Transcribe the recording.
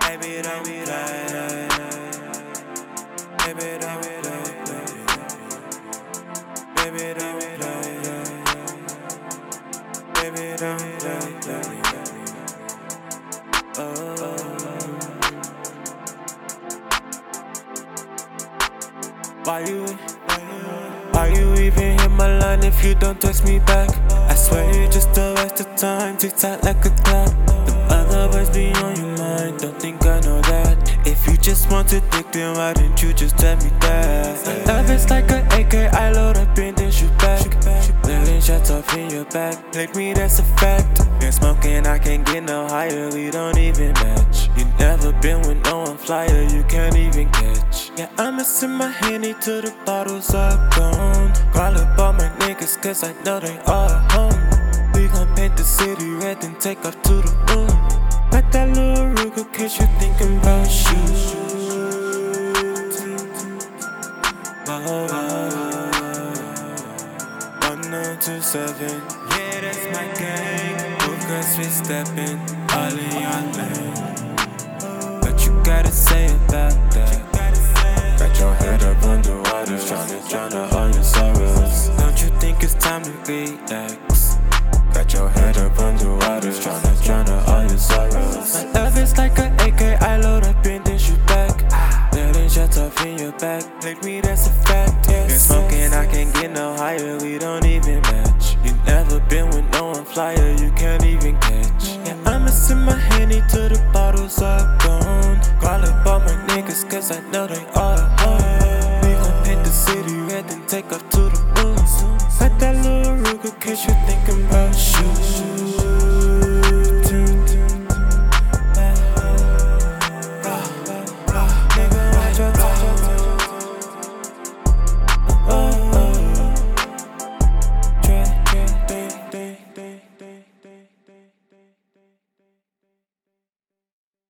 Baby, don't play. Baby, don't play. Baby, don't play. Baby, don't play. Oh. Why you? Why you even hit my line if you don't text me back? I swear you just a waste of time, tick tock like a clock. To dick, then why didn't you just tell me that? Love is like an AK, I load up and then shoot back. Letting shots off in your back, like me, that's a fact. Been smoking, I can't get no higher, we don't even match. You never been with no one flyer, you can't even catch. Yeah, I'ma send my handy till the bottles are gone. Call up all my niggas, cause I know they all home. We gon' paint the city red, then take off to the moon. Got that little Ruger, cause you thinking about shoes. Oh seven. Yeah, that's my gang. Hookers, we steppin' all in your lane. What you gotta say about that? Got your head up underwater, tryna drown all your sorrows. Don't you think it's time to relax? Got your head up underwater, tryna drown flyer, you can't even catch. Yeah, I'ma send my handy till the bottles are gone. Call up all my niggas, cause I know they all home. We gon' paint the city red, then take off to the moon. Got that little Ruger, cause you thinking about shoes.